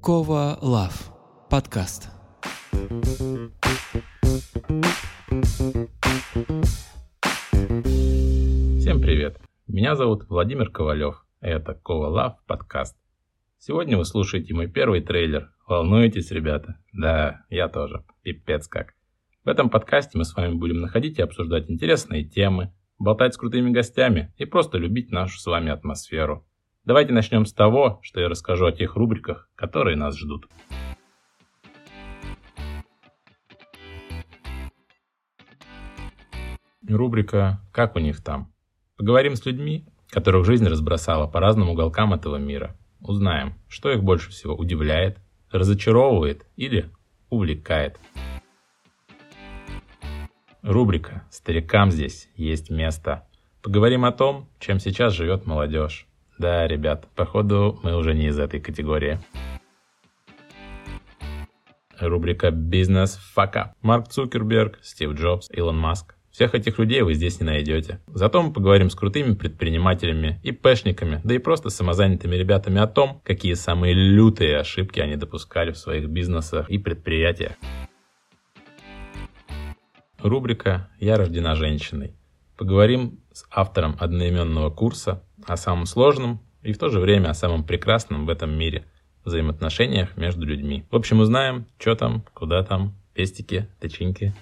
Кова Лав. Подкаст. Всем привет! Меня зовут Владимир Ковалев. Это Кова Лав подкаст. Сегодня вы слушаете мой первый трейлер. Волнуетесь, ребята? Да, я тоже. Пипец как. В этом подкасте мы с вами будем находить и обсуждать интересные темы, болтать с крутыми гостями и просто любить нашу с вами атмосферу. Давайте начнем с того, что я расскажу о тех рубриках, которые нас ждут. Рубрика «Как у них там?». Поговорим с людьми, которых жизнь разбросала по разным уголкам этого мира. Узнаем, что их больше всего удивляет, разочаровывает или увлекает. Рубрика «Старикам здесь есть место». Поговорим о том, чем сейчас живет молодежь. Да, ребят, походу мы уже не из этой категории. Рубрика «Бизнес фака». Марк Цукерберг, Стив Джобс, Илон Маск. Всех этих людей вы здесь не найдете. Зато мы поговорим с крутыми предпринимателями и пэшниками, да и просто самозанятыми ребятами о том, какие самые лютые ошибки они допускали в своих бизнесах и предприятиях. Рубрика «Я рождена женщиной». Поговорим с автором одноименного курса о самом сложном и в то же время о самом прекрасном в этом мире – взаимоотношениях между людьми. В общем, узнаем, что там, куда там, пестики, тычинки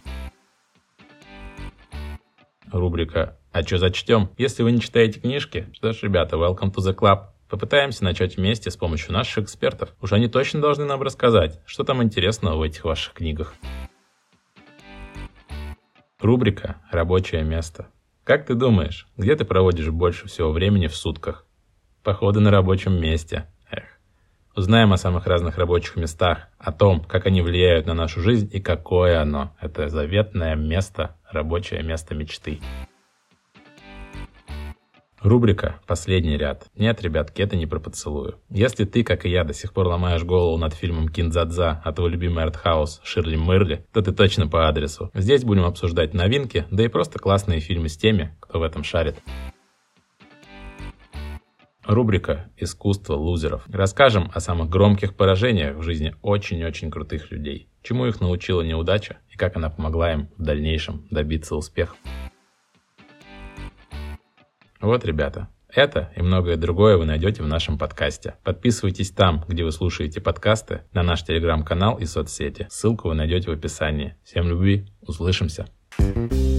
рубрика «А чё зачтем?». Если вы не читаете книжки, что ж, ребята, welcome to the club. Попытаемся начать вместе с помощью наших экспертов. Уж они точно должны нам рассказать, что там интересного в этих ваших книгах. Рубрика «Рабочее место». Как ты думаешь, где ты проводишь больше всего времени в сутках? Походы на рабочем месте. Эх. Узнаем о самых разных рабочих местах, о том, как они влияют на нашу жизнь и какое оно. Это заветное место, рабочее место мечты. Рубрика «Последний ряд». Нет, ребятки, это не про поцелую. Если ты, как и я, до сих пор ломаешь голову над фильмом «Киндзадза», а твой любимый артхаус Ширли Мерли, то ты точно по адресу. Здесь будем обсуждать новинки, да и просто классные фильмы с теми, кто в этом шарит. Рубрика «Искусство лузеров». Расскажем о самых громких поражениях в жизни очень-очень крутых людей, чему их научила неудача и как она помогла им в дальнейшем добиться успеха. Вот, ребята, это и многое другое вы найдете в нашем подкасте. Подписывайтесь там, где вы слушаете подкасты, на наш телеграм-канал и соцсети. Ссылку вы найдете в описании. Всем любви, услышимся. thank you